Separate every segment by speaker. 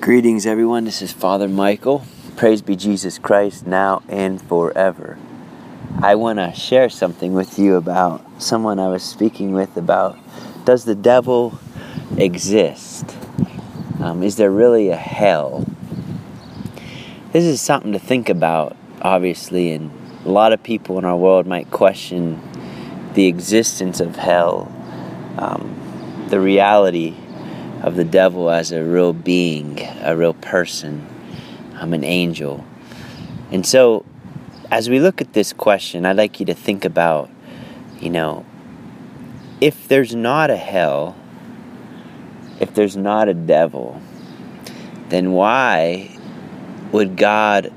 Speaker 1: Greetings, everyone. This is Father Michael. Praise be Jesus Christ now and forever. I want to share something with you about someone I was speaking with about does the devil exist? Um, is there really a hell? This is something to think about, obviously, and a lot of people in our world might question the existence of hell, um, the reality of the devil as a real being, a real person, I'm an angel. And so, as we look at this question, I'd like you to think about, you know, if there's not a hell, if there's not a devil, then why would God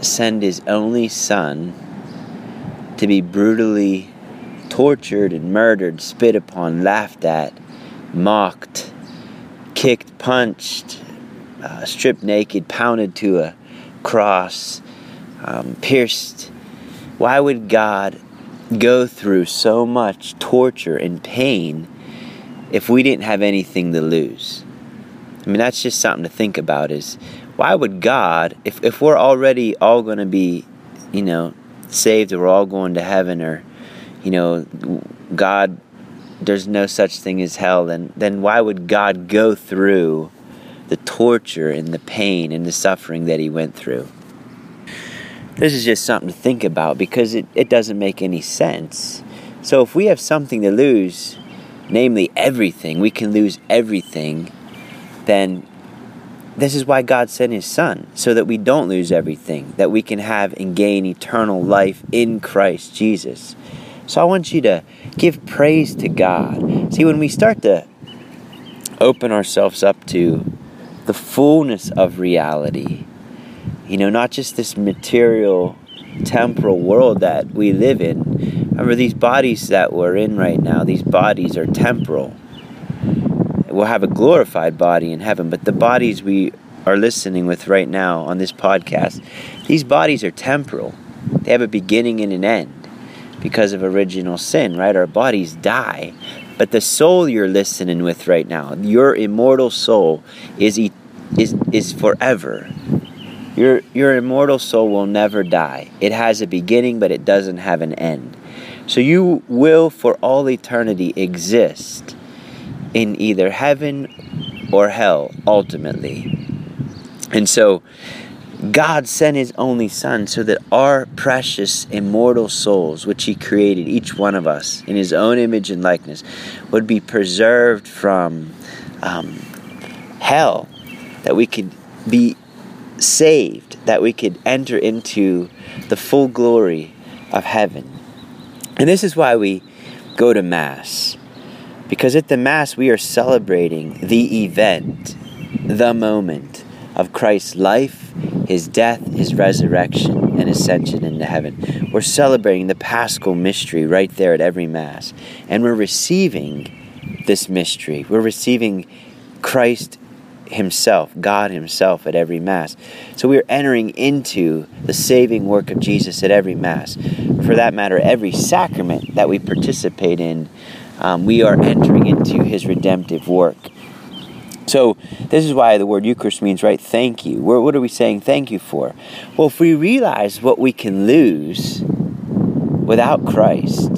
Speaker 1: send his only son to be brutally tortured and murdered, spit upon, laughed at, mocked, kicked, punched, uh, stripped naked, pounded to a cross, um, pierced. Why would God go through so much torture and pain if we didn't have anything to lose? I mean, that's just something to think about is why would God, if, if we're already all going to be, you know, saved or we're all going to heaven or, you know, God there's no such thing as hell, then, then why would God go through the torture and the pain and the suffering that he went through? This is just something to think about because it, it doesn't make any sense. So if we have something to lose, namely everything, we can lose everything, then this is why God sent his son, so that we don't lose everything, that we can have and gain eternal life in Christ Jesus. So I want you to give praise to God. See, when we start to open ourselves up to the fullness of reality, you know, not just this material, temporal world that we live in. Remember, these bodies that we're in right now, these bodies are temporal. We'll have a glorified body in heaven, but the bodies we are listening with right now on this podcast, these bodies are temporal. They have a beginning and an end because of original sin, right? Our bodies die. But the soul you're listening with right now, your immortal soul, is, is, is forever. Your, your immortal soul will never die. It has a beginning, but it doesn't have an end. So you will, for all eternity, exist in either heaven or hell, ultimately. And so God sent his only Son so that our precious immortal souls, which he created, each one of us, in his own image and likeness, would be preserved from um, hell, that we could be saved, that we could enter into the full glory of heaven. And this is why we go to Mass. Because at the Mass, we are celebrating the event, the moment of Christ's life his death, his resurrection, and ascension into heaven. We're celebrating the paschal mystery right there at every Mass. And we're receiving this mystery. We're receiving Christ Himself, God Himself, at every Mass. So we're entering into the saving work of Jesus at every Mass. For that matter, every sacrament that we participate in, um, we are entering into His redemptive work. So, this is why the word Eucharist means, right? Thank you. What are we saying thank you for? Well, if we realize what we can lose without Christ,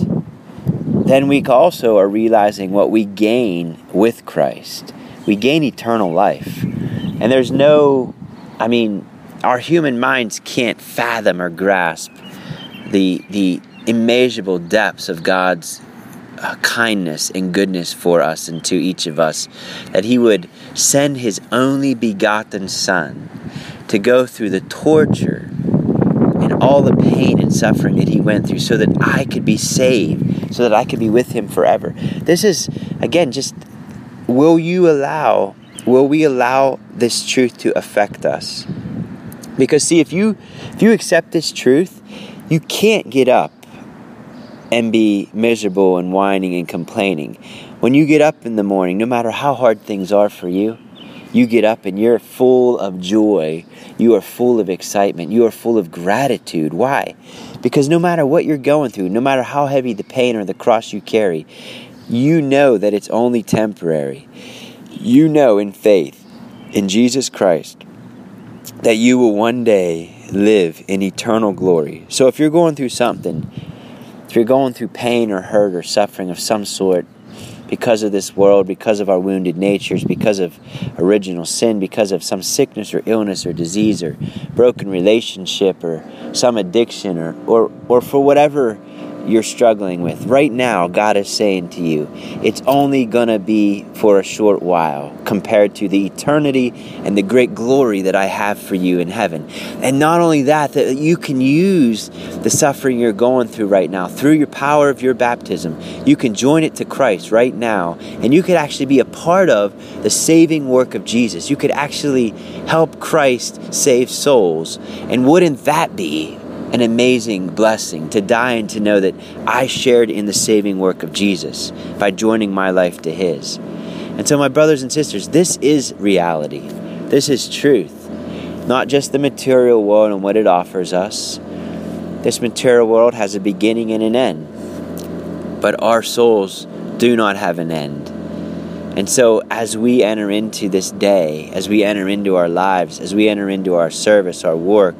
Speaker 1: then we also are realizing what we gain with Christ. We gain eternal life. And there's no, I mean, our human minds can't fathom or grasp the, the immeasurable depths of God's kindness and goodness for us and to each of us, that He would send His only begotten Son to go through the torture and all the pain and suffering that He went through so that I could be saved, so that I could be with Him forever. This is, again, just will you allow, will we allow this truth to affect us? Because see, if you if you accept this truth, you can't get up and be miserable and whining and complaining. When you get up in the morning, no matter how hard things are for you, you get up and you're full of joy. You are full of excitement. You are full of gratitude. Why? Because no matter what you're going through, no matter how heavy the pain or the cross you carry, you know that it's only temporary. You know in faith in Jesus Christ that you will one day live in eternal glory. So if you're going through something, if you're going through pain or hurt or suffering of some sort, because of this world, because of our wounded natures, because of original sin, because of some sickness or illness or disease or broken relationship or some addiction or, or, or for whatever you're struggling with. Right now, God is saying to you, it's only going to be for a short while compared to the eternity and the great glory that I have for you in heaven. And not only that, that you can use the suffering you're going through right now through your power of your baptism. You can join it to Christ right now, and you could actually be a part of the saving work of Jesus. You could actually help Christ save souls. And wouldn't that be an amazing blessing to die and to know that I shared in the saving work of Jesus by joining my life to His. And so, my brothers and sisters, this is reality. This is truth. Not just the material world and what it offers us. This material world has a beginning and an end. But our souls do not have an end. And so, as we enter into this day, as we enter into our lives, as we enter into our service, our work,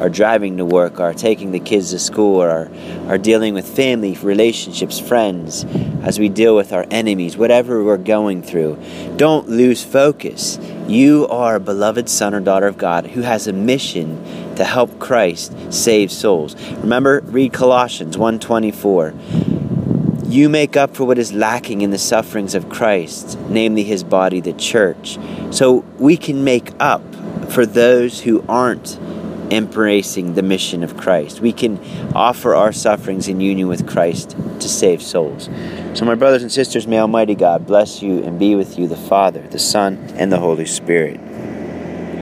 Speaker 1: our driving to work, our taking the kids to school, our, our dealing with family, relationships, friends, as we deal with our enemies, whatever we're going through, don't lose focus. You are a beloved son or daughter of God who has a mission to help Christ save souls. Remember, read Colossians 124 you make up for what is lacking in the sufferings of Christ, namely his body, the church. So we can make up for those who aren't embracing the mission of Christ. We can offer our sufferings in union with Christ to save souls. So, my brothers and sisters, may Almighty God bless you and be with you, the Father, the Son, and the Holy Spirit.